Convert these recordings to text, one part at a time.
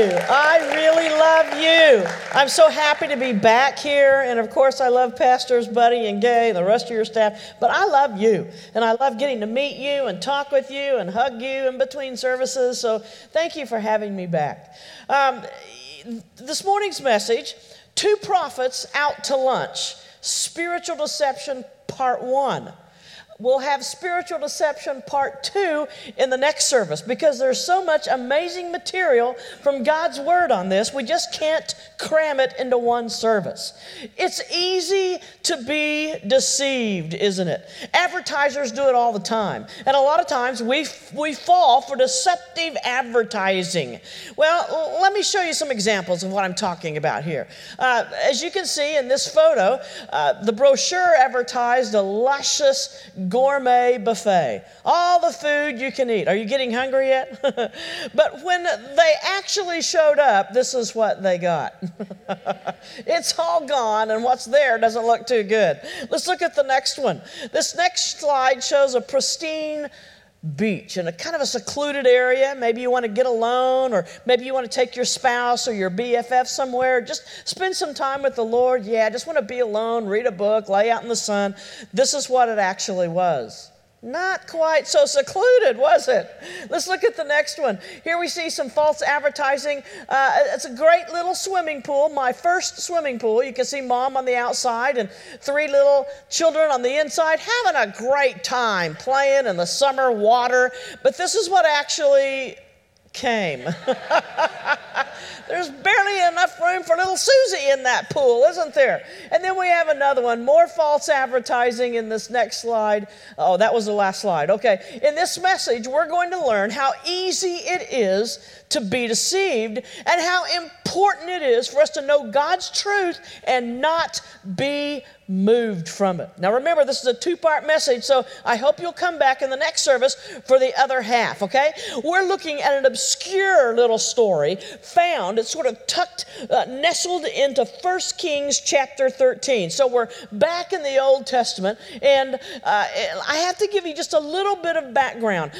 you. I really love you. I'm so happy to be back here. And of course, I love Pastors Buddy and Gay and the rest of your staff. But I love you. And I love getting to meet you and talk with you and hug you in between services. So thank you for having me back. Um, this morning's message Two Prophets Out to Lunch Spiritual Deception, Part One we'll have spiritual deception part two in the next service because there's so much amazing material from God's word on this. We just can't cram it into one service. It's easy to be deceived, isn't it? Advertisers do it all the time. And a lot of times we, we fall for deceptive advertising. Well, let me show you some examples of what I'm talking about here. Uh, as you can see in this photo, uh, the brochure advertised a luscious gourmet buffet. All the food you can eat. Are you getting hungry yet? but when they actually showed up, this is what they got. it's all gone, and what's there doesn't look too good. Let's look at the next one. This next slide shows a pristine beach in a kind of a secluded area. Maybe you want to get alone, or maybe you want to take your spouse or your BFF somewhere. Just spend some time with the Lord. Yeah, I just want to be alone, read a book, lay out in the sun. This is what it actually was. Not quite so secluded, was it? Let's look at the next one. Here we see some false advertising. Uh, it's a great little swimming pool, my first swimming pool. You can see mom on the outside and three little children on the inside having a great time playing in the summer water. But this is what actually came. There's barely enough room for little Susie in that pool, isn't there? And then we have another one, more false advertising in this next slide. Oh, that was the last slide. Okay. In this message, we're going to learn how easy it is to be deceived and how important it is for us to know God's truth and not be moved from it. Now, remember, this is a two part message, so I hope you'll come back in the next service for the other half, okay? We're looking at an obscure little story found, it's sort of tucked, uh, nestled into 1 Kings chapter 13. So we're back in the Old Testament, and uh, I have to give you just a little bit of background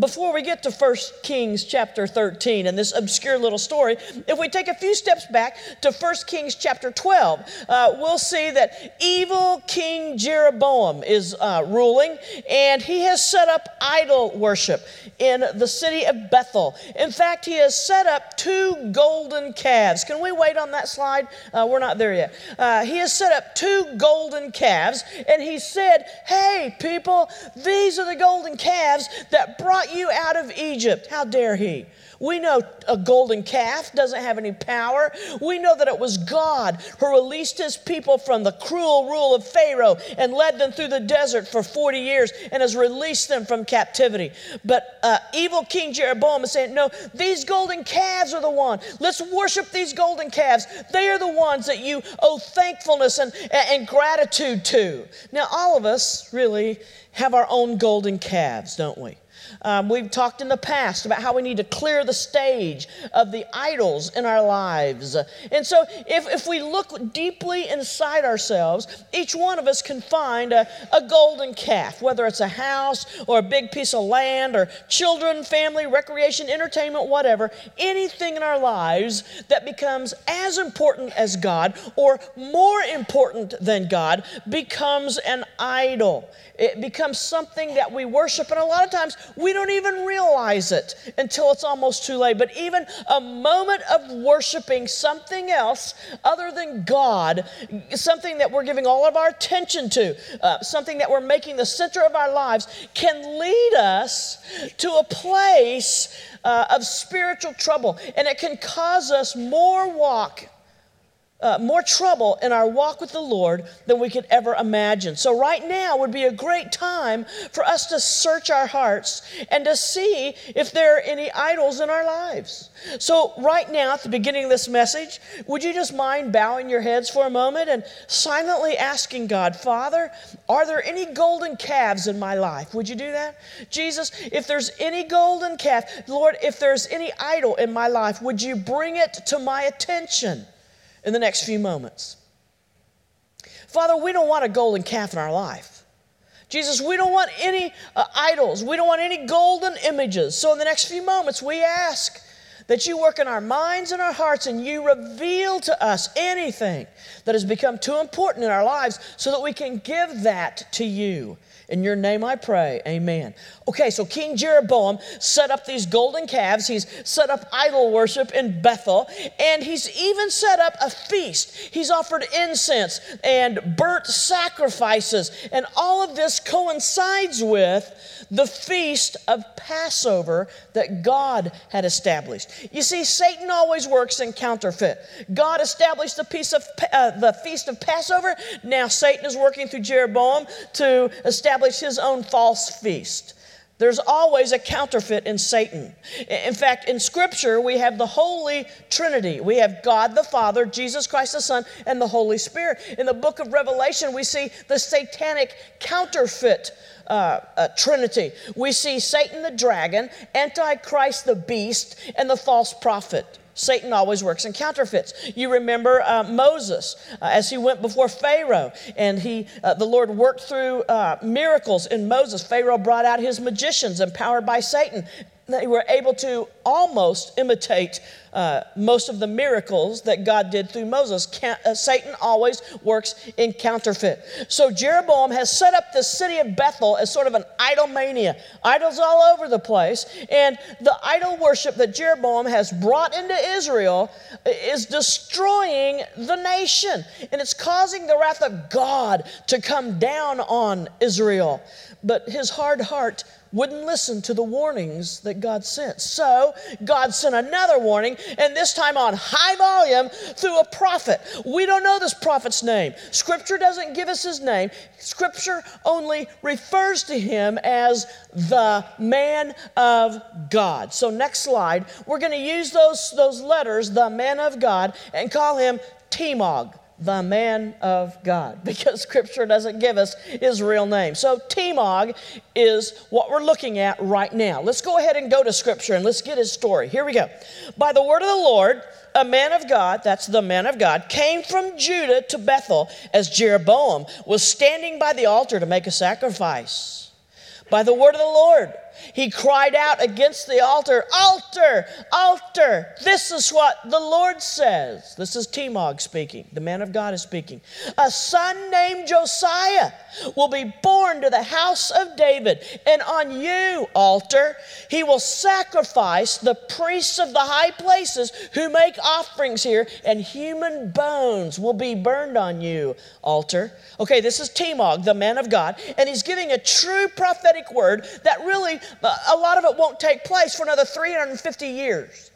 before we get to 1 Kings chapter 13 and this obscure little story, if we take a few steps back to 1 Kings chapter 12, uh, we'll see that evil King Jeroboam is uh, ruling and he has set up idol worship in the city of Bethel. In fact, he has set up two golden calves. Can we wait on that slide? Uh, we're not there yet. Uh, he has set up two golden calves and he said, Hey, people, these are the golden calves that brought brought you out of Egypt. How dare he? We know a golden calf doesn't have any power. We know that it was God who released his people from the cruel rule of Pharaoh and led them through the desert for 40 years and has released them from captivity. But uh, evil King Jeroboam is saying, No, these golden calves are the one. Let's worship these golden calves. They are the ones that you owe thankfulness and, and gratitude to. Now, all of us really have our own golden calves, don't we? Um, we've talked in the past about how we need to clear the stage of the idols in our lives. And so, if, if we look deeply inside ourselves, each one of us can find a, a golden calf, whether it's a house or a big piece of land or children, family, recreation, entertainment, whatever, anything in our lives that becomes as important as God or more important than God becomes an idol. It becomes something that we worship, and a lot of times we don't even realize it until it's almost too late. But even a moment of worshiping something else other than God, something that we're giving all of our attention to, uh, something that we're making the center of our lives, can lead us to a place uh, of spiritual trouble. And it can cause us more walk uh, more trouble in our walk with the Lord than we could ever imagine. So, right now would be a great time for us to search our hearts and to see if there are any idols in our lives. So, right now, at the beginning of this message, would you just mind bowing your heads for a moment and silently asking God, Father, are there any golden calves in my life? Would you do that? Jesus, if there's any golden calf, Lord, if there's any idol in my life, would you bring it to my attention? In the next few moments. Father, we don't want a golden calf in our life. Jesus, we don't want any uh, idols. We don't want any golden images. So, in the next few moments, we ask that you work in our minds and our hearts and you reveal to us anything that has become too important in our lives so that we can give that to you. In your name I pray, amen. Okay, so King Jeroboam set up these golden calves. He's set up idol worship in Bethel, and he's even set up a feast. He's offered incense and burnt sacrifices, and all of this coincides with the feast of Passover that God had established. You see, Satan always works in counterfeit. God established the, piece of, uh, the feast of Passover. Now Satan is working through Jeroboam to establish his own false feast. There's always a counterfeit in Satan. In fact, in Scripture, we have the Holy Trinity. We have God the Father, Jesus Christ the Son, and the Holy Spirit. In the book of Revelation, we see the satanic counterfeit uh, uh, Trinity. We see Satan the dragon, Antichrist the beast, and the false prophet. Satan always works in counterfeits. You remember uh, Moses uh, as he went before Pharaoh, and he, uh, the Lord worked through uh, miracles in Moses. Pharaoh brought out his magicians, empowered by Satan. They were able to almost imitate uh, most of the miracles that God did through Moses. uh, Satan always works in counterfeit. So Jeroboam has set up the city of Bethel as sort of an idol mania, idols all over the place. And the idol worship that Jeroboam has brought into Israel is destroying the nation. And it's causing the wrath of God to come down on Israel. But his hard heart wouldn't listen to the warnings that God sent. So God sent another warning, and this time on high volume through a prophet. We don't know this prophet's name. Scripture doesn't give us his name, Scripture only refers to him as the man of God. So, next slide, we're going to use those, those letters, the man of God, and call him Timog the man of God, because scripture doesn't give us his real name. So, Timog is what we're looking at right now. Let's go ahead and go to scripture and let's get his story. Here we go. By the word of the Lord, a man of God, that's the man of God, came from Judah to Bethel as Jeroboam was standing by the altar to make a sacrifice. By the word of the Lord, he cried out against the altar, Altar, altar. This is what the Lord says. This is Timog speaking. The man of God is speaking. A son named Josiah will be born to the house of David, and on you, altar, he will sacrifice the priests of the high places who make offerings here, and human bones will be burned on you, altar. Okay, this is Timog, the man of God, and he's giving a true prophetic word that really Uh, a lot of it won't take place for another 350 years.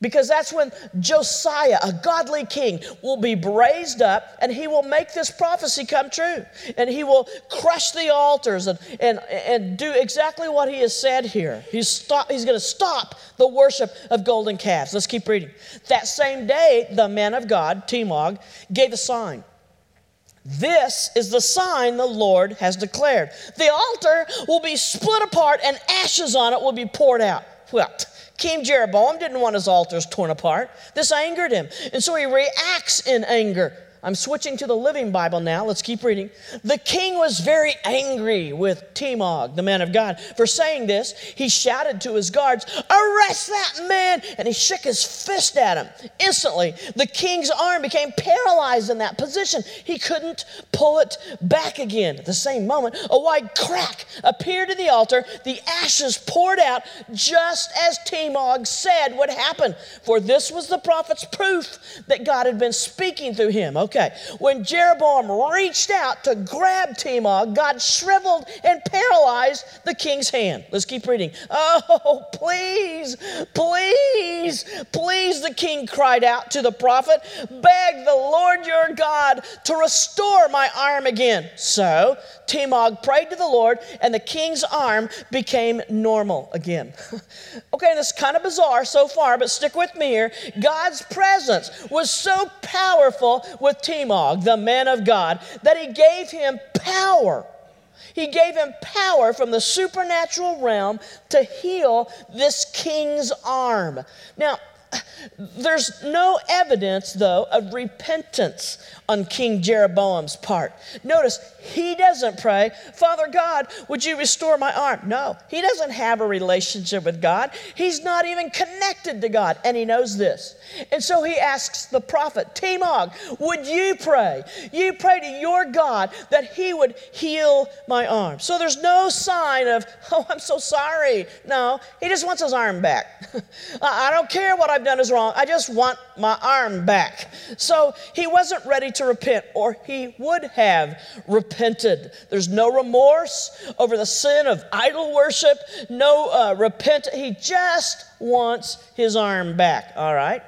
Because that's when Josiah, a godly king, will be raised up and he will make this prophecy come true. And he will crush the altars and, and, and do exactly what he has said here. He's, stop, he's going to stop the worship of golden calves. Let's keep reading. That same day, the man of God, Timog, gave a sign. This is the sign the Lord has declared. The altar will be split apart and ashes on it will be poured out. Well, King Jeroboam didn't want his altars torn apart. This angered him. And so he reacts in anger. I'm switching to the Living Bible now. Let's keep reading. The king was very angry with Timog, the man of God, for saying this. He shouted to his guards, Arrest that man! And he shook his fist at him. Instantly, the king's arm became paralyzed in that position. He couldn't pull it back again. At the same moment, a wide crack appeared in the altar. The ashes poured out just as Timog said would happen. For this was the prophet's proof that God had been speaking through him. Okay, when Jeroboam reached out to grab Timog, God shriveled and paralyzed the king's hand. Let's keep reading. Oh, please, please, please, the king cried out to the prophet, beg the Lord your God to restore my arm again. So Timog prayed to the Lord, and the king's arm became normal again. okay, this is kind of bizarre so far, but stick with me here. God's presence was so powerful with Timog, the man of God, that he gave him power. He gave him power from the supernatural realm to heal this king's arm. Now, There's no evidence, though, of repentance on King Jeroboam's part. Notice, he doesn't pray, Father God, would you restore my arm? No, he doesn't have a relationship with God. He's not even connected to God, and he knows this. And so he asks the prophet, Timog, would you pray? You pray to your God that he would heal my arm. So there's no sign of, oh, I'm so sorry. No, he just wants his arm back. I don't care what I've done is wrong. I just want my arm back. So he wasn't ready to repent, or he would have repented. There's no remorse over the sin of idol worship, no uh, repent. He just wants his arm back, all right?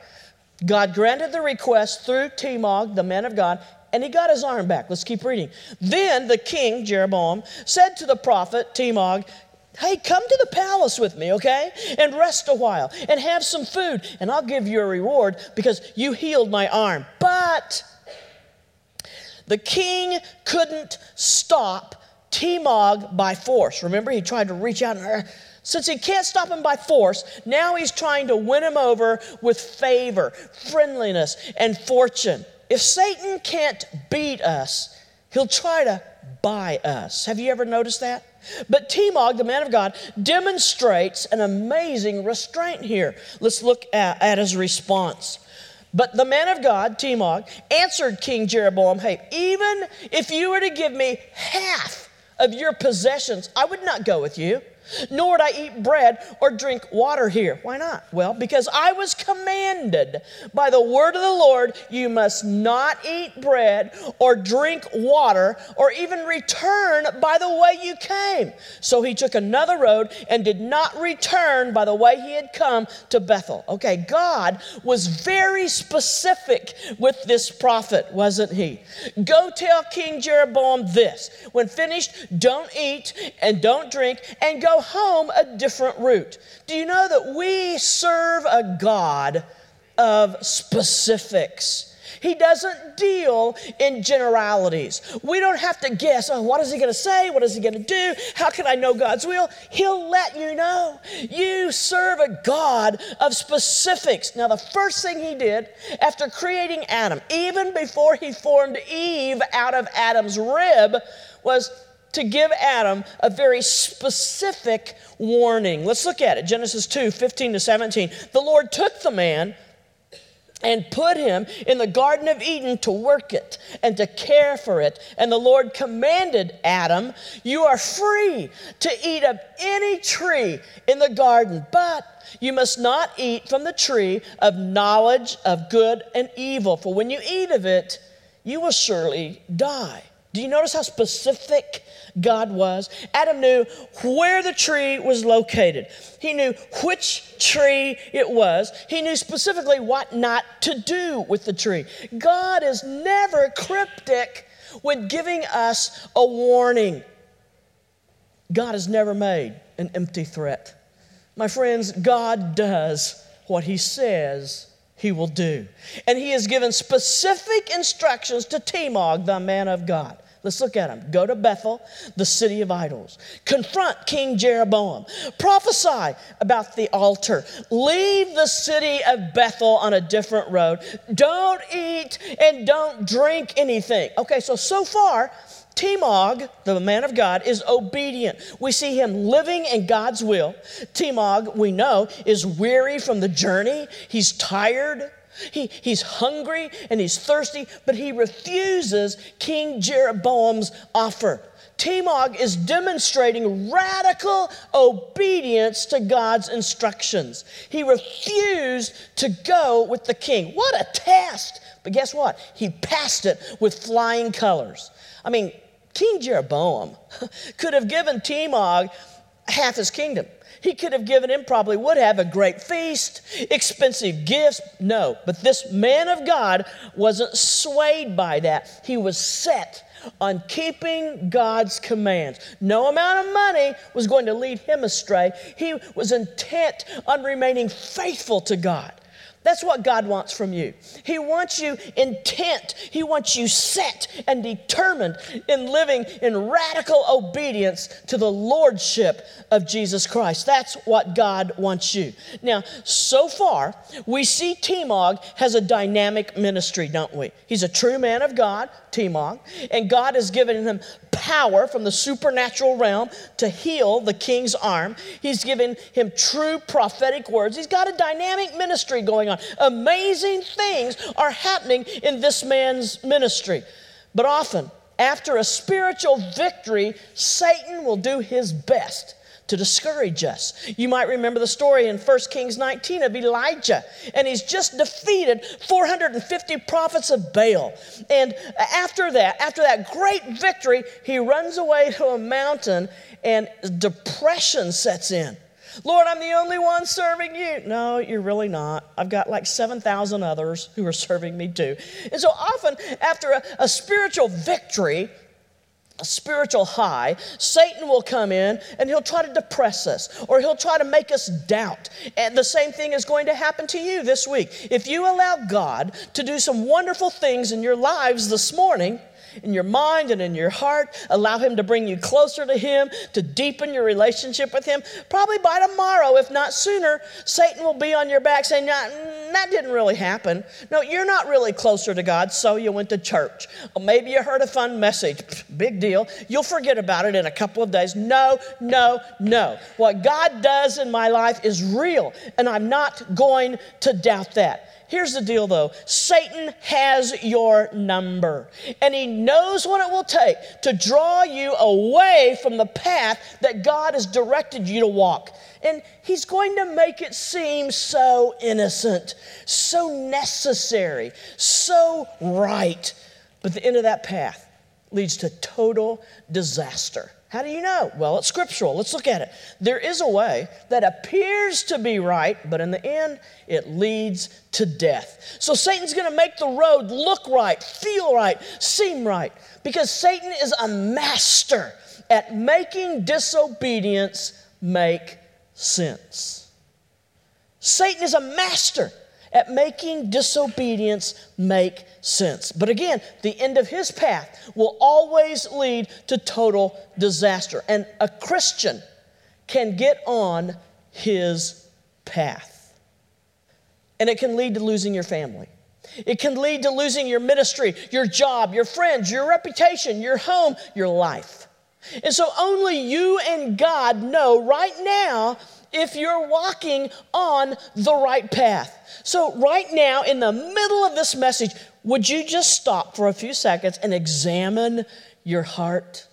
God granted the request through Timog, the man of God, and he got his arm back. Let's keep reading. Then the king, Jeroboam, said to the prophet, Timog, Hey, come to the palace with me, okay? And rest a while and have some food, and I'll give you a reward because you healed my arm. But the king couldn't stop Timog by force. Remember, he tried to reach out and uh, since he can't stop him by force, now he's trying to win him over with favor, friendliness, and fortune. If Satan can't beat us, he'll try to buy us. Have you ever noticed that? But Timog, the man of God, demonstrates an amazing restraint here. Let's look at, at his response. But the man of God, Timog, answered King Jeroboam, Hey, even if you were to give me half of your possessions, I would not go with you nor would I eat bread or drink water here. Why not? Well, because I was commanded by the word of the Lord, you must not eat bread or drink water or even return by the way you came. So he took another road and did not return by the way he had come to Bethel. Okay, God was very specific with this prophet, wasn't he? Go tell King Jeroboam this. When finished, don't eat and don't drink and go home a different route. Do you know that we serve a God of specifics? He doesn't deal in generalities. We don't have to guess, oh, what is he going to say? What is he going to do? How can I know God's will? He'll let you know. You serve a God of specifics. Now, the first thing he did after creating Adam, even before he formed Eve out of Adam's rib, was to give Adam a very specific warning. Let's look at it Genesis 2 15 to 17. The Lord took the man and put him in the Garden of Eden to work it and to care for it. And the Lord commanded Adam, You are free to eat of any tree in the garden, but you must not eat from the tree of knowledge of good and evil, for when you eat of it, you will surely die. Do you notice how specific God was? Adam knew where the tree was located. He knew which tree it was. He knew specifically what not to do with the tree. God is never cryptic when giving us a warning. God has never made an empty threat. My friends, God does what He says he will do. And he has given specific instructions to Timog, the man of God. Let's look at him. Go to Bethel, the city of idols. Confront King Jeroboam. Prophesy about the altar. Leave the city of Bethel on a different road. Don't eat and don't drink anything. Okay, so so far, Timog, the man of God, is obedient. We see him living in God's will. Timog, we know, is weary from the journey. He's tired. He, he's hungry and he's thirsty, but he refuses King Jeroboam's offer. Timog is demonstrating radical obedience to God's instructions. He refused to go with the king. What a test! But guess what? He passed it with flying colors. I mean, King Jeroboam could have given Timog half his kingdom. He could have given him, probably would have, a great feast, expensive gifts. No, but this man of God wasn't swayed by that. He was set on keeping God's commands. No amount of money was going to lead him astray. He was intent on remaining faithful to God. That's what God wants from you. He wants you intent. He wants you set and determined in living in radical obedience to the lordship of Jesus Christ. That's what God wants you. Now, so far, we see Timog has a dynamic ministry, don't we? He's a true man of God, Timog, and God has given him power from the supernatural realm to heal the king's arm. He's given him true prophetic words. He's got a dynamic ministry going on. Amazing things are happening in this man's ministry. But often, after a spiritual victory, Satan will do his best to discourage us. You might remember the story in 1 Kings 19 of Elijah, and he's just defeated 450 prophets of Baal. And after that, after that great victory, he runs away to a mountain and depression sets in. Lord, I'm the only one serving you. No, you're really not. I've got like 7,000 others who are serving me too. And so often, after a, a spiritual victory, a spiritual high, Satan will come in and he'll try to depress us or he'll try to make us doubt. And the same thing is going to happen to you this week. If you allow God to do some wonderful things in your lives this morning, in your mind and in your heart. Allow Him to bring you closer to Him, to deepen your relationship with Him. Probably by tomorrow, if not sooner, Satan will be on your back saying, mm, That didn't really happen. No, you're not really closer to God, so you went to church. Or maybe you heard a fun message. Big deal. You'll forget about it in a couple of days. No, no, no. What God does in my life is real, and I'm not going to doubt that. Here's the deal though Satan has your number, and he knows what it will take to draw you away from the path that God has directed you to walk. And he's going to make it seem so innocent, so necessary, so right. But the end of that path leads to total disaster. How do you know? Well, it's scriptural. Let's look at it. There is a way that appears to be right, but in the end, it leads to death. So Satan's going to make the road look right, feel right, seem right, because Satan is a master at making disobedience make sense. Satan is a master at making disobedience make sense. But again, the end of his path will always lead to total disaster. And a Christian can get on his path. And it can lead to losing your family. It can lead to losing your ministry, your job, your friends, your reputation, your home, your life. And so only you and God know right now if you're walking on the right path. So, right now, in the middle of this message, would you just stop for a few seconds and examine your heart?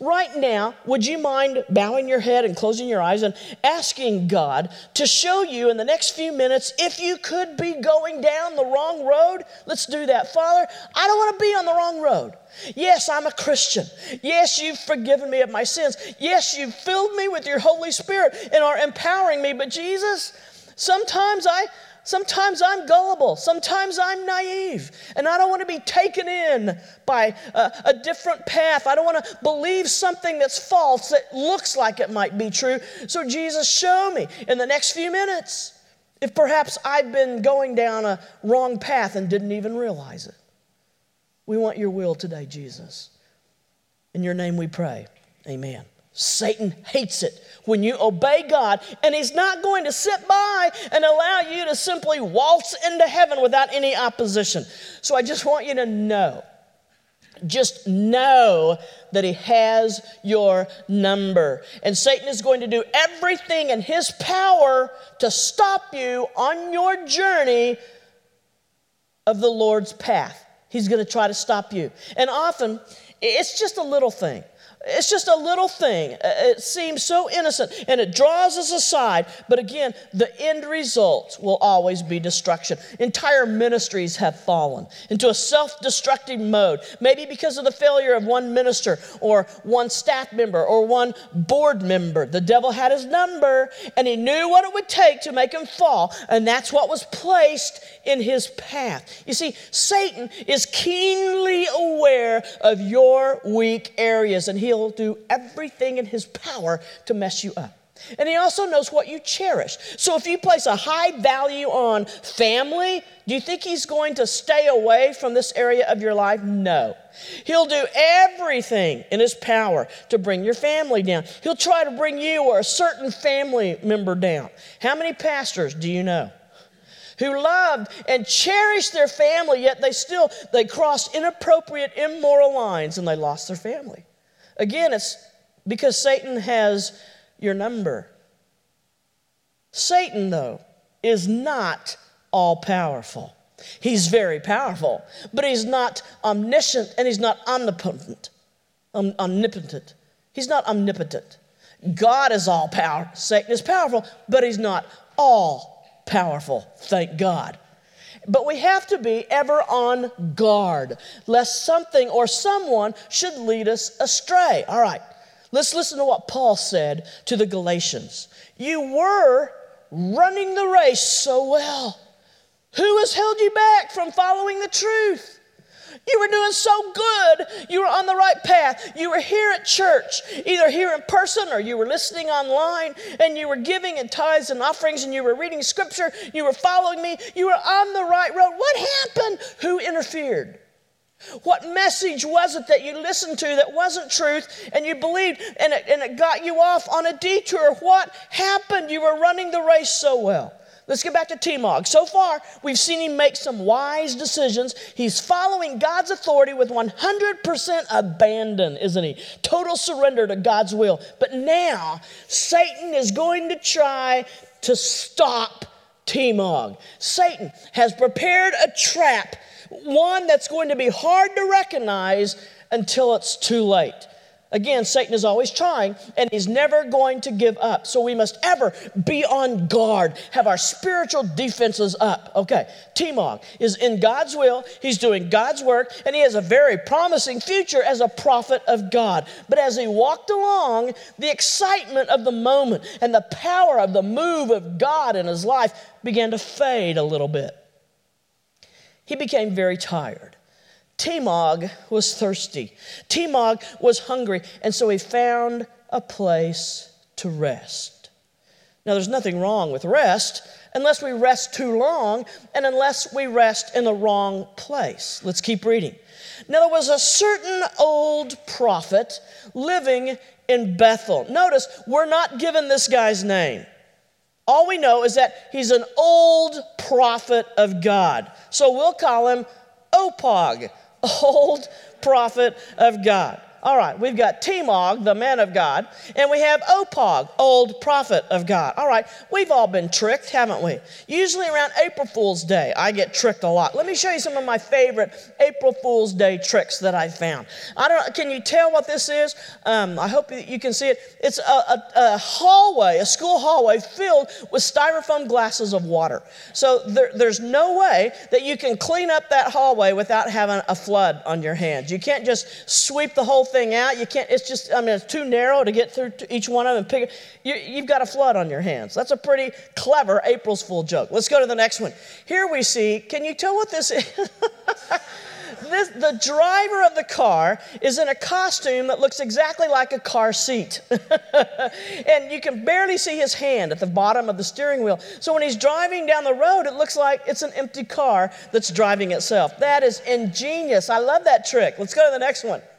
Right now, would you mind bowing your head and closing your eyes and asking God to show you in the next few minutes if you could be going down the wrong road? Let's do that. Father, I don't want to be on the wrong road. Yes, I'm a Christian. Yes, you've forgiven me of my sins. Yes, you've filled me with your Holy Spirit and are empowering me. But Jesus, sometimes I, Sometimes I'm gullible. Sometimes I'm naive. And I don't want to be taken in by a, a, different path. I don't want to believe something that's false that looks like it might be true. So, Jesus, show me in the next few minutes if perhaps I've been going down a wrong path and didn't even realize it. We want your will today, Jesus. In your name we pray. Amen. Satan hates it when you obey God, and he's not going to sit by and allow you to simply waltz into heaven without any opposition. So I just want you to know just know that he has your number. And Satan is going to do everything in his power to stop you on your journey of the Lord's path. He's going to try to stop you. And often, it's just a little thing. It's just a little thing. Uh, it seems so innocent and it draws us aside. But again, the end result will always be destruction. Entire ministries have fallen into a self destructive mode, maybe because of the failure of one minister or one staff member or one board member. The devil had his number and he knew what it would take to make him fall, and that's what was placed in his path. You see, Satan is keenly aware of your weak areas and he'll do everything in his power to mess you up. And he also knows what you cherish. So if you place a high value on family, do you think he's going to stay away from this area of your life? No. He'll do everything in his power to bring your family down. He'll try to bring you or a certain family member down. How many pastors do you know? Who loved and cherished their family, yet they still they crossed inappropriate, immoral lines and they lost their family. Again, it's because Satan has your number. Satan, though, is not all powerful. He's very powerful, but he's not omniscient and he's not omnipotent. Omnipotent. He's not omnipotent. God is all power. Satan is powerful, but he's not all powerful. Thank God. But we have to be ever on guard lest something or someone should lead us astray. All right, Let's listen to what Paul said to the Galatians. You were running the race so well. Who has held you back from following the truth? You were doing so good. You were on the right path. You were here at church, either here in person or you were listening online, and you were giving in tithes and offerings, and you were reading scripture. You were following me. You were on the right road. What happened? Who interfered? What message was it that you listened to that wasn't truth and you believed and it, and it got you off on a detour? What happened? You were running the race so well. Let's get back to Timog. So far, we've seen him make some wise decisions. He's following God's authority with 100% abandon, isn't he? Total surrender to God's will. But now, Satan is going to try to stop Timog. Satan has prepared a trap one that's going to be hard to recognize until it's too late. Again, Satan is always trying and he's never going to give up. So we must ever be on guard, have our spiritual defenses up. Okay, Timog is in God's will, he's doing God's work, and he has a very promising future as a prophet of God. But as he walked along, the excitement of the moment and the power of the move of God in his life began to fade a little bit he became very tired. Timog was thirsty. Timog was hungry, and so he found a place to rest. Now, there's nothing wrong with rest unless we rest too long and unless we rest in the wrong place. Let's keep reading. Now, there was a certain old prophet living in Bethel. Notice, we're not given this guy's name. All we know is that he's an old prophet of God. So we'll call him Opog, old prophet of God. All right, we've got Timog, the man of God, and we have Opog, old prophet of God. All right, we've all been tricked, haven't we? Usually around April Fool's Day, I get tricked a lot. Let me show you some of my favorite April Fool's Day tricks that I found. I don't. Can you tell what this is? Um, I hope you can see it. It's a, a, a, hallway, a school hallway filled with styrofoam glasses of water. So there, there's no way that you can clean up that hallway without having a flood on your hands. You can't just sweep the whole thing out. You can't, it's just, I mean, it's too narrow to get through to each one of them pick you, You've got a flood on your hands. That's a pretty clever April's Fool joke. Let's go to the next one. Here we see, can you tell what this is? this, the driver of the car is in a costume that looks exactly like a car seat. and you can barely see his hand at the bottom of the steering wheel. So when he's driving down the road, it looks like it's an empty car that's driving itself. That is ingenious. I love that trick. Let's go to the next one.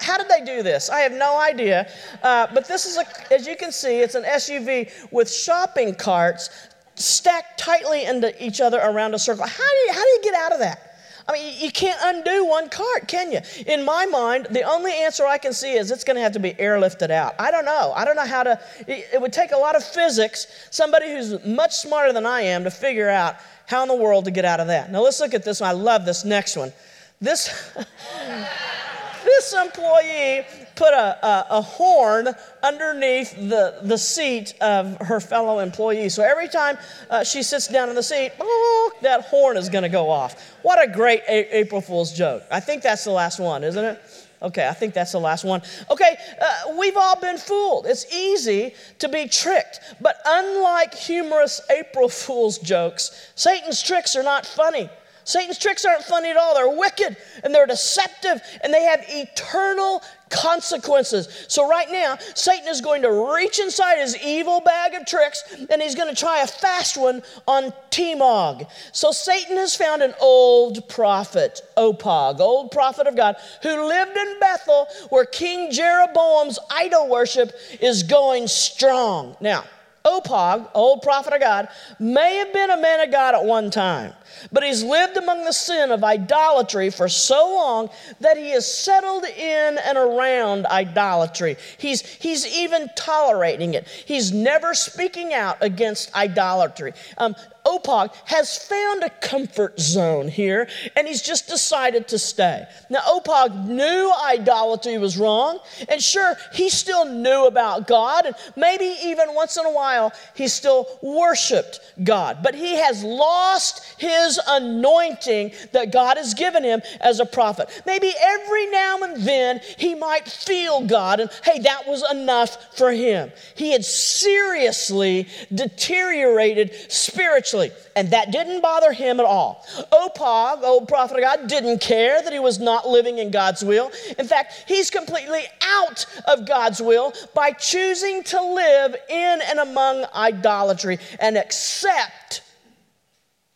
How did they do this? I have no idea. Uh, but this is, a, as you can see, it's an SUV with shopping carts stacked tightly into each other around a circle. How do you, how do you get out of that? I mean, you can't undo one cart, can you? In my mind, the only answer I can see is it's going to have to be airlifted out. I don't know. I don't know how to. It would take a lot of physics, somebody who's much smarter than I am, to figure out how in the world to get out of that. Now, let's look at this one. I love this next one. This. this employee put a, a, a, horn underneath the, the seat of her fellow employee. So every time uh, she sits down in the seat, oh, that horn is going to go off. What a great a- April Fool's joke. I think that's the last one, isn't it? Okay, I think that's the last one. Okay, uh, we've all been fooled. It's easy to be tricked. But unlike humorous April Fool's jokes, Satan's tricks are not funny. Satan's tricks aren't funny at all. They're wicked and they're deceptive and they have eternal consequences. So, right now, Satan is going to reach inside his evil bag of tricks and he's going to try a fast one on Timog. So, Satan has found an old prophet, Opog, old prophet of God, who lived in Bethel where King Jeroboam's idol worship is going strong. Now, Opog, old prophet of God, may have been a man of God at one time, but he's lived among the sin of idolatry for so long that he has settled in and around idolatry. He's, he's even tolerating it. He's never speaking out against idolatry. Um, Opog has found a comfort zone here and he's just decided to stay. Now, Opog knew idolatry was wrong, and sure, he still knew about God, and maybe even once in a while he still worshiped God. But he has lost his anointing that God has given him as a prophet. Maybe every now and then he might feel God, and hey, that was enough for him. He had seriously deteriorated spiritually and that didn't bother him at all. Opog, old prophet of God, didn't care that he was not living in God's will. In fact, he's completely out of God's will by choosing to live in and among idolatry and accept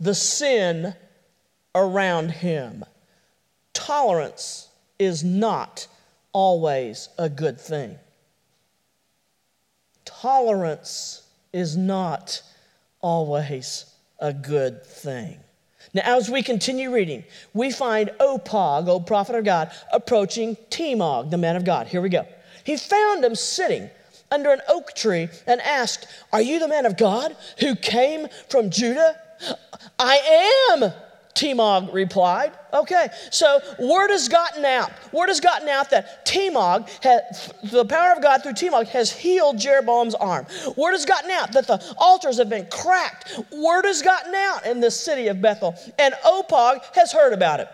the sin around him. Tolerance is not always a good thing. Tolerance is not always a good thing. Now, as we continue reading, we find Opog, old prophet of God, approaching Timog, the man of God. Here we go. He found him sitting under an oak tree and asked, Are you the man of God who came from Judah? I am, Timog replied. Okay, so word has gotten out. Word has gotten out that Timog, the power of God through Timog, has healed Jeroboam's arm. Word has gotten out that the altars have been cracked. Word has gotten out in the city of Bethel, and Opog has heard about it.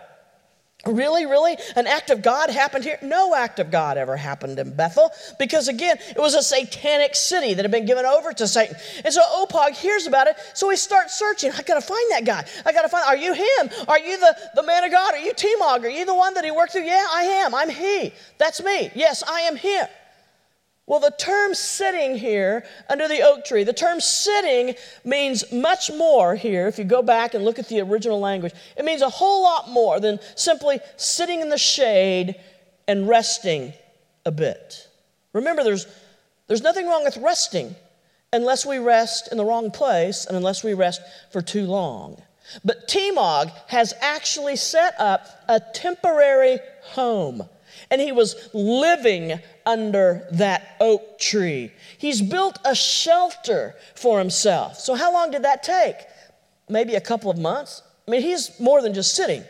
Really, really? An act of God happened here? No act of God ever happened in Bethel because, again, it was a satanic city that had been given over to Satan. And so Opog hears about it, so he starts searching. I gotta find that guy. I gotta find, are you him? Are you the, the man of God? Are you Timog? Are you the one that he worked through? Yeah, I am. I'm he. That's me. Yes, I am him. Well, the term sitting here under the oak tree, the term sitting means much more here. If you go back and look at the original language, it means a whole lot more than simply sitting in the shade and resting a bit. Remember, there's, there's nothing wrong with resting unless we rest in the wrong place and unless we rest for too long. But Timog has actually set up a temporary home and he was living under that oak tree. He's built a shelter for himself. So, how long did that take? Maybe a couple of months. I mean, he's more than just sitting,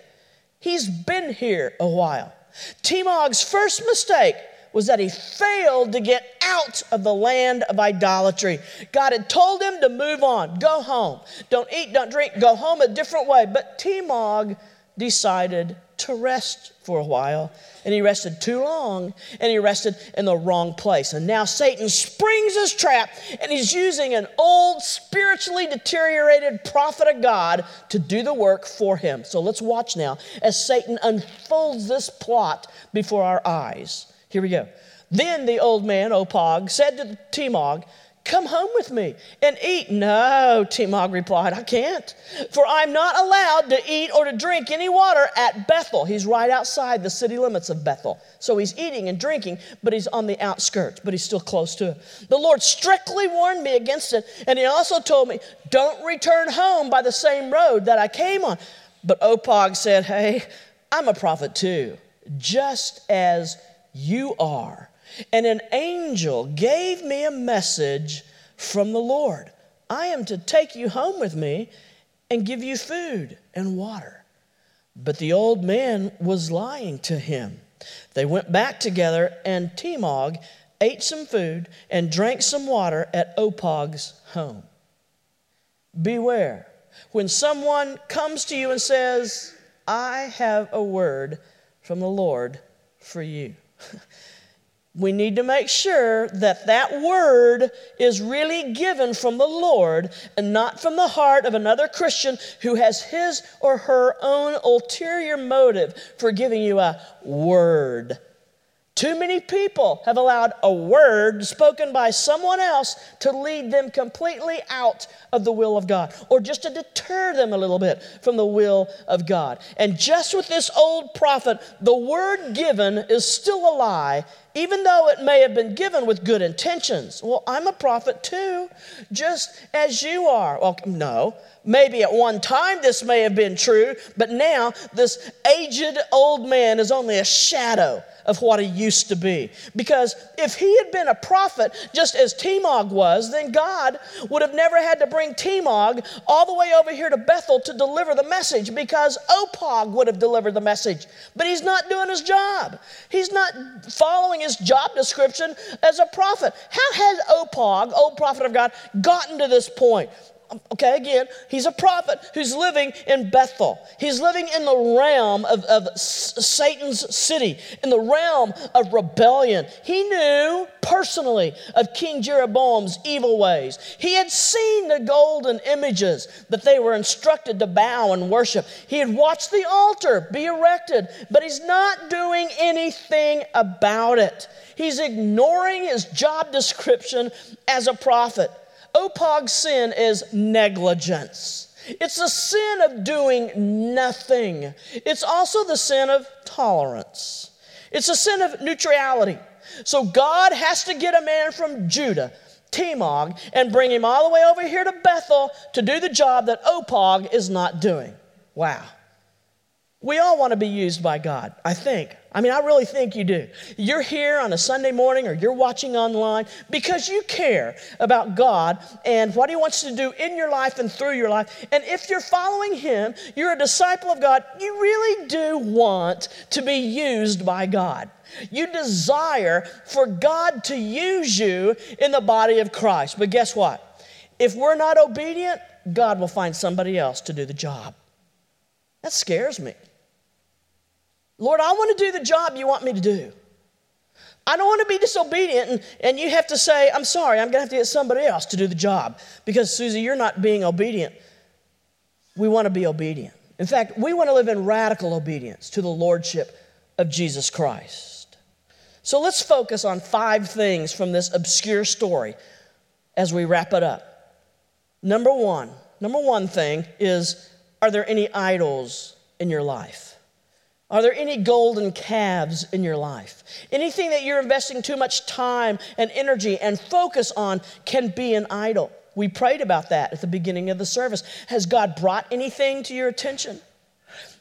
he's been here a while. Timog's first mistake was that he failed to get out of the land of idolatry. God had told him to move on, go home, don't eat, don't drink, go home a different way. But Timog decided to rest for a while, and he rested too long, and he rested in the wrong place. And now Satan springs his trap, and he's using an old, spiritually deteriorated prophet of God to do the work for him. So let's watch now as Satan unfolds this plot before our eyes. Here we go. Then the old man, Opog, said to Timog, Come home with me and eat. No, Timog replied, I can't, for I'm not allowed to eat or to drink any water at Bethel. He's right outside the city limits of Bethel. So he's eating and drinking, but he's on the outskirts, but he's still close to it. The Lord strictly warned me against it, and he also told me, Don't return home by the same road that I came on. But Opog said, Hey, I'm a prophet too, just as you are. And an angel gave me a message from the Lord. I am to take you home with me and give you food and water. But the old man was lying to him. They went back together, and Timog ate some food and drank some water at Opog's home. Beware when someone comes to you and says, I have a word from the Lord for you. we need to make sure that that word is really given from the Lord and not from the heart of another Christian who has his or her own ulterior motive for giving you a word. Too many people have allowed a word spoken by someone else to lead them completely out of the will of God or just to deter them a little bit from the will of God. And just with this old prophet, the word given is still a lie, even though it may have been given with good intentions. Well, I'm a prophet too, just as you are. Well, no. Maybe at one time this may have been true, but now this aged old man is only a shadow of what he used to be. Because if he had been a prophet, just as Timog was, then God would have never had to bring Timog all the way over here to Bethel to deliver the message because Opog would have delivered the message. But he's not doing his job. He's not following his job description as a prophet. How has Opog, old prophet of God, gotten to this point? Okay, again, he's a prophet who's living in Bethel. He's living in the realm of, of Satan's city, in the realm of rebellion. He knew personally of King Jeroboam's evil ways. He had seen the golden images that they were instructed to bow and worship. He had watched the altar be erected, but he's not doing anything about it. He's ignoring his job description as a prophet. Opog's sin is negligence. It's the sin of doing nothing. It's also the sin of tolerance. It's a sin of neutrality. So God has to get a man from Judah, Timog, and bring him all the way over here to Bethel to do the job that Opog is not doing. Wow. We all want to be used by God, I think. I mean, I really think you do. You're here on a Sunday morning or you're watching online because you care about God and what He wants to do in your life and through your life. And if you're following Him, you're a disciple of God, you really do want to be used by God. You desire for God to use you in the body of Christ. But guess what? If we're not obedient, God will find somebody else to do the job. That scares me. Lord, I want to do the job you want me to do. I don't want to be disobedient and, and you have to say, I'm sorry, I'm going to have to get somebody else to do the job because, Susie, you're not being obedient. We want to be obedient. In fact, we want to live in radical obedience to the Lordship of Jesus Christ. So let's focus on five things from this obscure story as we wrap it up. Number one, number one thing is are there any idols in your life? Are there any golden calves in your life? Anything that you're investing too much time and energy and focus on can be an idol. We prayed about that at the beginning of the service. Has God brought anything to your attention?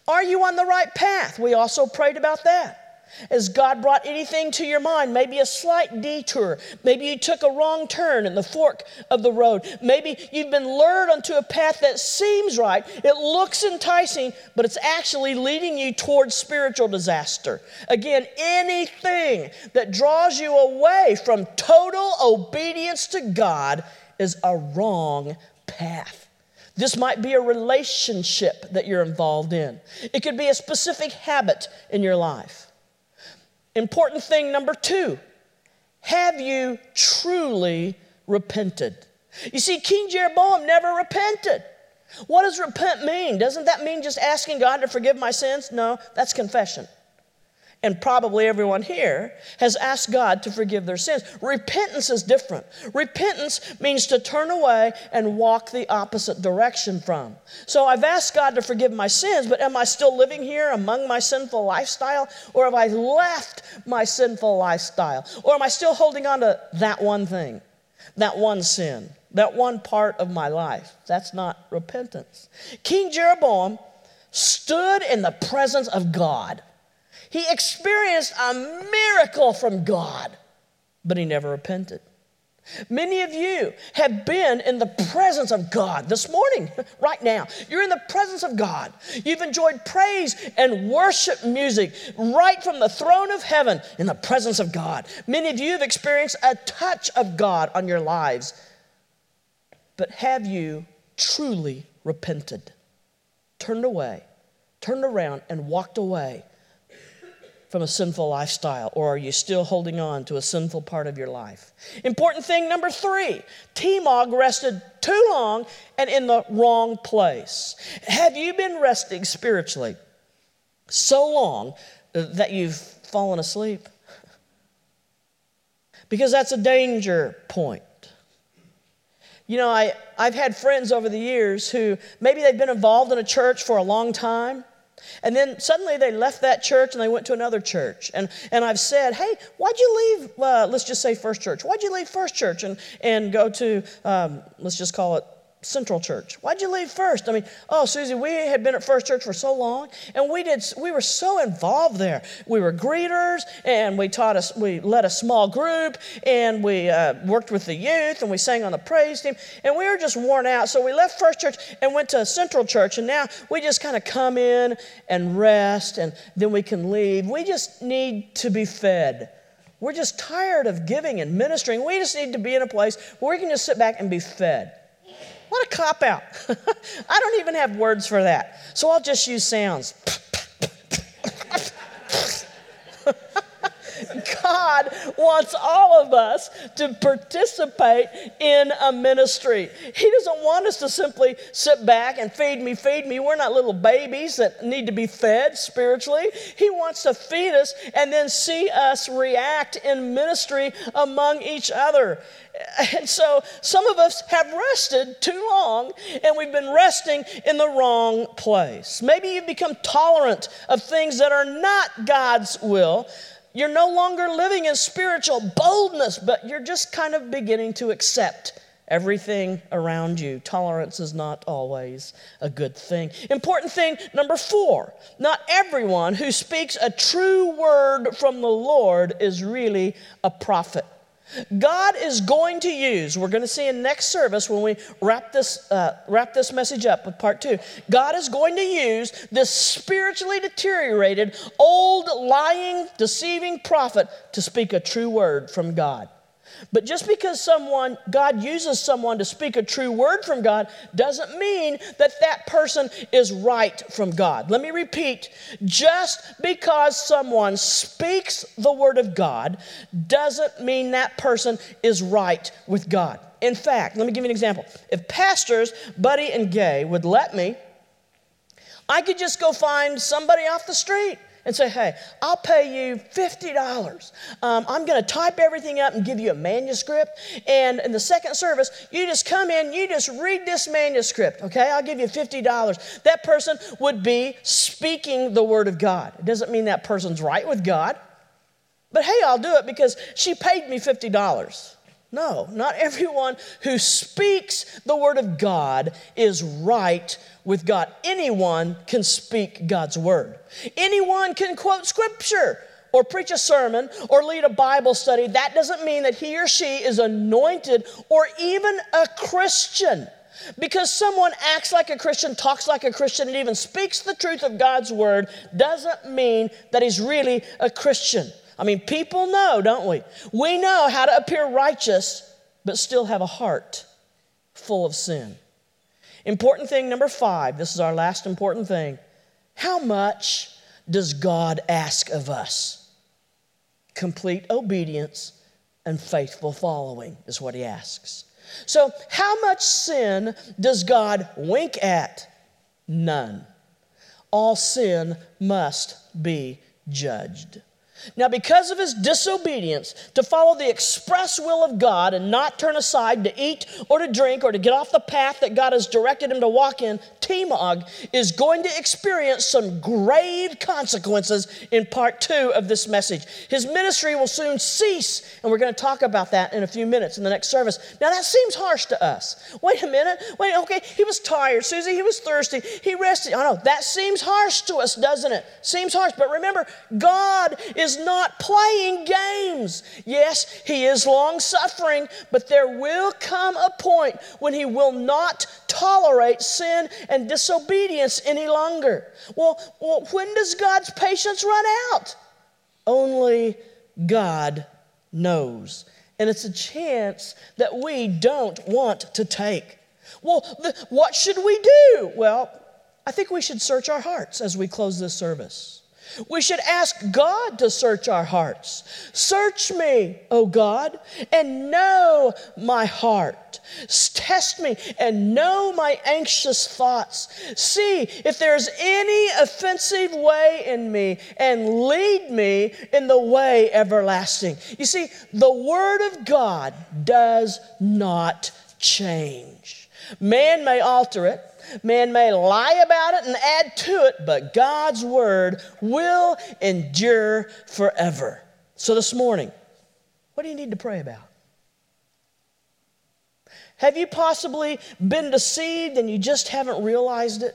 Are you on the right path? We also prayed about that. Has God brought anything to your mind? Maybe a slight detour. Maybe you took a wrong turn in the fork of the road. Maybe you've been lured onto a path that seems right. It looks enticing, but it's actually leading you towards spiritual disaster. Again, anything that draws you away from total obedience to God is a wrong path. This might be a relationship that you're involved in. It could be a specific habit in your life. Important thing number two have you truly repented? You see, King Jeroboam never repented. What does repent mean? Doesn't that mean just asking God to forgive my sins? No, that's confession and probably everyone here has asked God to forgive their sins. Repentance is different. Repentance means to turn away and walk the opposite direction from. So I've asked God to forgive my sins, but am I still living here among my sinful lifestyle? Or have I left my sinful lifestyle? Or am I still holding on to that one thing, that one sin, that one part of my life? That's not repentance. King Jeroboam stood in the presence of God. He experienced a miracle from God, but he never repented. Many of you have been in the presence of God this morning, right now. You're in the presence of God. You've enjoyed praise and worship music right from the throne of heaven in the presence of God. Many of you have experienced a touch of God on your lives. But have you truly repented? Turned away, turned around, and walked away from a sinful lifestyle, or are you still holding on to a sinful part of your life? Important thing number three Timog rested too long and in the wrong place. Have you been resting spiritually so long that you've fallen asleep? Because that's a danger point. You know, I, I've had friends over the years who maybe they've been involved in a church for a long time and then suddenly they left that church and they went to another church. And, and I've said, hey, why'd you leave, uh, let's just say First Church? Why'd you leave First Church and, and go to, um, let's just call it Central Church. Why'd you leave first? I mean, oh, Susie, we had been at First Church for so long, and we did. We were so involved there. We were greeters, and we taught us. We led a small group, and we uh, worked with the youth, and we sang on the praise team, and we were just worn out. So we left First Church and went to Central Church, and now we just kind of come in and rest, and then we can leave. We just need to be fed. We're just tired of giving and ministering. We just need to be in a place where we can just sit back and be fed. What a cop out. I don't even have words for that. So I'll just use sounds. God wants all of us to participate in a ministry. He doesn't want us to simply sit back and feed me, feed me. We're not little babies that need to be fed spiritually. He wants to feed us and then see us react in ministry among each other. And so some of us have rested too long and we've been resting in the wrong place. Maybe you've become tolerant of things that are not God's will. You're no longer living in spiritual boldness, but you're just kind of beginning to accept everything around you. Tolerance is not always a good thing. Important thing number four not everyone who speaks a true word from the Lord is really a prophet. God is going to use, we're going to see in next service when we wrap this, uh, wrap this message up with part two. God is going to use this spiritually deteriorated, old, lying, deceiving prophet to speak a true word from God. But just because someone, God uses someone to speak a true word from God, doesn't mean that that person is right from God. Let me repeat just because someone speaks the word of God doesn't mean that person is right with God. In fact, let me give you an example. If pastors, Buddy and Gay, would let me, I could just go find somebody off the street and say, hey, I'll pay you $50. Um, I'm going to type everything up and give you a manuscript. And in the second service, you just come in, you just read this manuscript, okay? I'll give you $50. That person would be speaking the word of God. It doesn't mean that person's right with God. But hey, I'll do it because she paid me $50. No, not everyone who speaks the word of God is right with God. Anyone can speak God's word. Anyone can quote scripture or preach a sermon or lead a Bible study. That doesn't mean that he or she is anointed or even a Christian. Because someone acts like a Christian, talks like a Christian, and even speaks the truth of God's word doesn't mean that he's really a Christian. I mean, people know, don't we? We know how to appear righteous, but still have a heart full of sin. Important thing number five this is our last important thing. How much does God ask of us? Complete obedience and faithful following is what he asks. So, how much sin does God wink at? None. All sin must be judged. Now, because of his disobedience to follow the express will of God and not turn aside to eat or to drink or to get off the path that God has directed him to walk in, Timog is going to experience some grave consequences in part two of this message. His ministry will soon cease, and we're going to talk about that in a few minutes in the next service. Now, that seems harsh to us. Wait a minute. Wait, okay, he was tired. Susie, he was thirsty. He rested. I know, that seems harsh to us, doesn't it? Seems harsh. But remember, God is not playing games. Yes, he is long suffering, but there will come a point when he will not tolerate sin and disobedience any longer. Well, well when does God's patience run out? Only God knows. And it's a chance that we don't want to take. Well, the, what should we do? Well, I think we should search our hearts as we close this service. We should ask God to search our hearts. Search me, O God, and know my heart. Test me and know my anxious thoughts. See if there's any offensive way in me and lead me in the way everlasting. You see, the Word of God does not change. Man may alter it, Man may lie about it and add to it, but God's word will endure forever. So this morning, what do you need to pray about? Have you possibly been deceived and you just haven't realized it?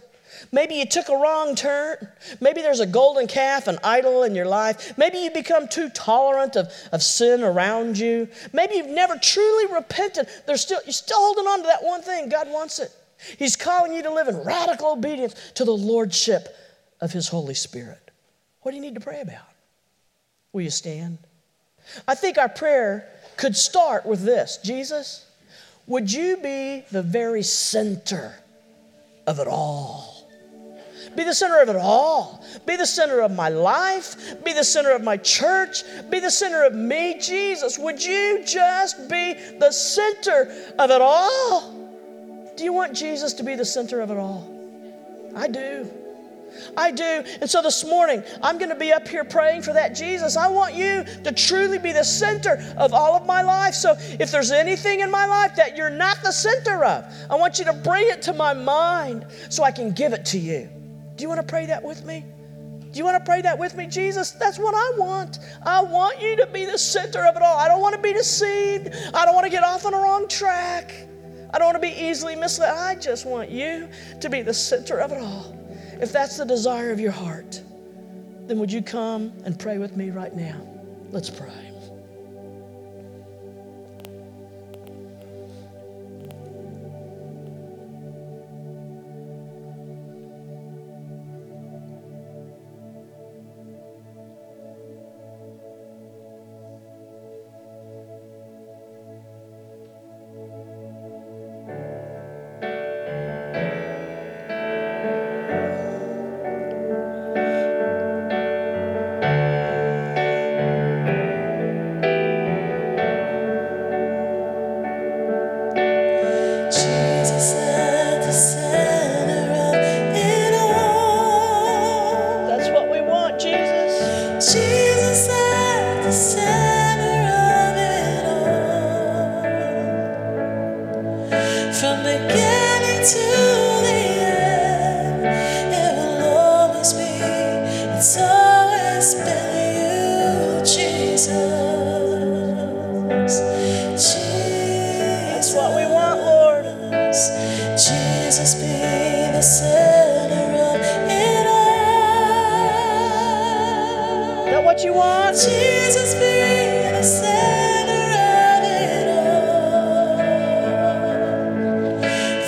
Maybe you took a wrong turn. Maybe there's a golden calf, an idol in your life. Maybe you become too tolerant of, of sin around you. Maybe you've never truly repented. There's still, you're still holding on to that one thing. God wants it. He's calling you to live in radical obedience to the lordship of His Holy Spirit. What do you need to pray about? Will you stand? I think our prayer could start with this Jesus, would you be the very center of it all? Be the center of it all. Be the center of my life. Be the center of my church. Be the center of me, Jesus. Would you just be the center of it all? Do you want Jesus to be the center of it all? I do. I do. And so this morning, I'm going to be up here praying for that Jesus. I want you to truly be the center of all of my life. So if there's anything in my life that you're not the center of, I want you to bring it to my mind so I can give it to you. Do you want to pray that with me? Do you want to pray that with me? Jesus, that's what I want. I want you to be the center of it all. I don't want to be deceived. I don't want to get off on the wrong track. I don't want to be easily misled. I just want you to be the center of it all. If that's the desire of your heart, then would you come and pray with me right now? Let's pray.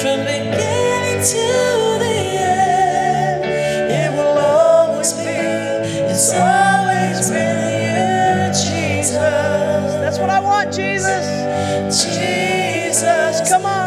from beginning to the end. Jesus. That's what I want, Jesus. Jesus, come on.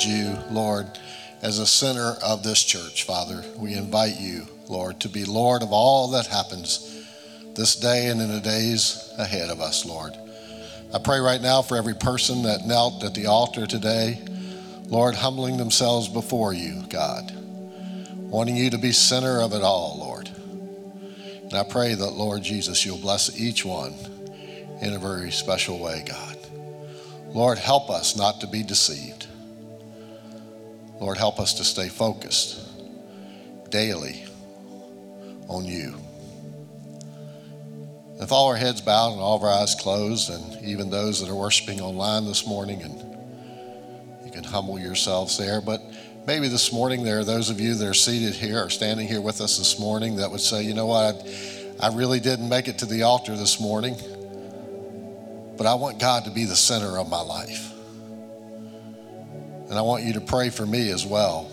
Acknowledge you, Lord, as a center of this church, Father. We invite you, Lord, to be Lord of all that happens this day and in the days ahead of us, Lord. I pray right now for every person that knelt at the altar today, Lord, humbling themselves before you, God, wanting you to be center of it all, Lord. And I pray that, Lord Jesus, you'll bless each one in a very special way, God. Lord, help us not to be deceived. Lord, help us to stay focused daily on you. With all our heads bowed and all of our eyes closed, and even those that are worshiping online this morning, and you can humble yourselves there. But maybe this morning there are those of you that are seated here or standing here with us this morning that would say, you know what, I, I really didn't make it to the altar this morning but I want God to be the center of my life. And I want you to pray for me as well.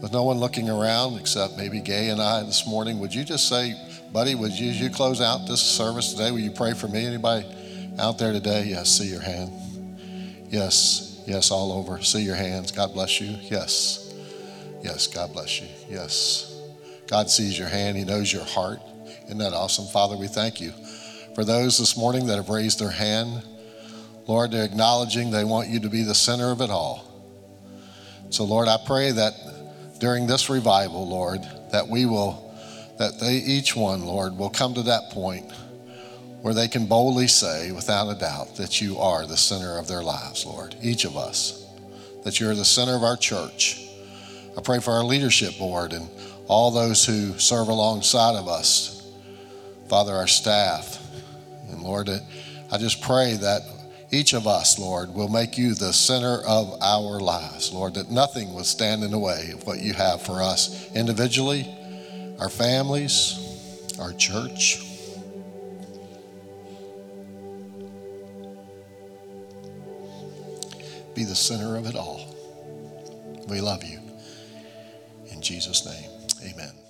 With no one looking around except maybe Gay and I this morning, would you just say, buddy, would you, you close out this service today? Will you pray for me? Anybody out there today? Yes, see your hand. Yes, yes, all over. See your hands. God bless you. Yes, yes, God bless you. Yes. God sees your hand, He knows your heart. Isn't that awesome? Father, we thank you for those this morning that have raised their hand, Lord, they're acknowledging they want you to be the center of it all. So, Lord, I pray that during this revival, Lord, that we will, that they, each one, Lord, will come to that point where they can boldly say, without a doubt, that you are the center of their lives, Lord, each of us, that you're the center of our church. I pray for our leadership board and all those who serve alongside of us, Father, our staff, and Lord, I just pray that each of us, Lord, will make you the center of our lives, Lord, that nothing will stand in the way of what you have for us individually, our families, our church. Be the center of it all. We love you. In Jesus' name, amen.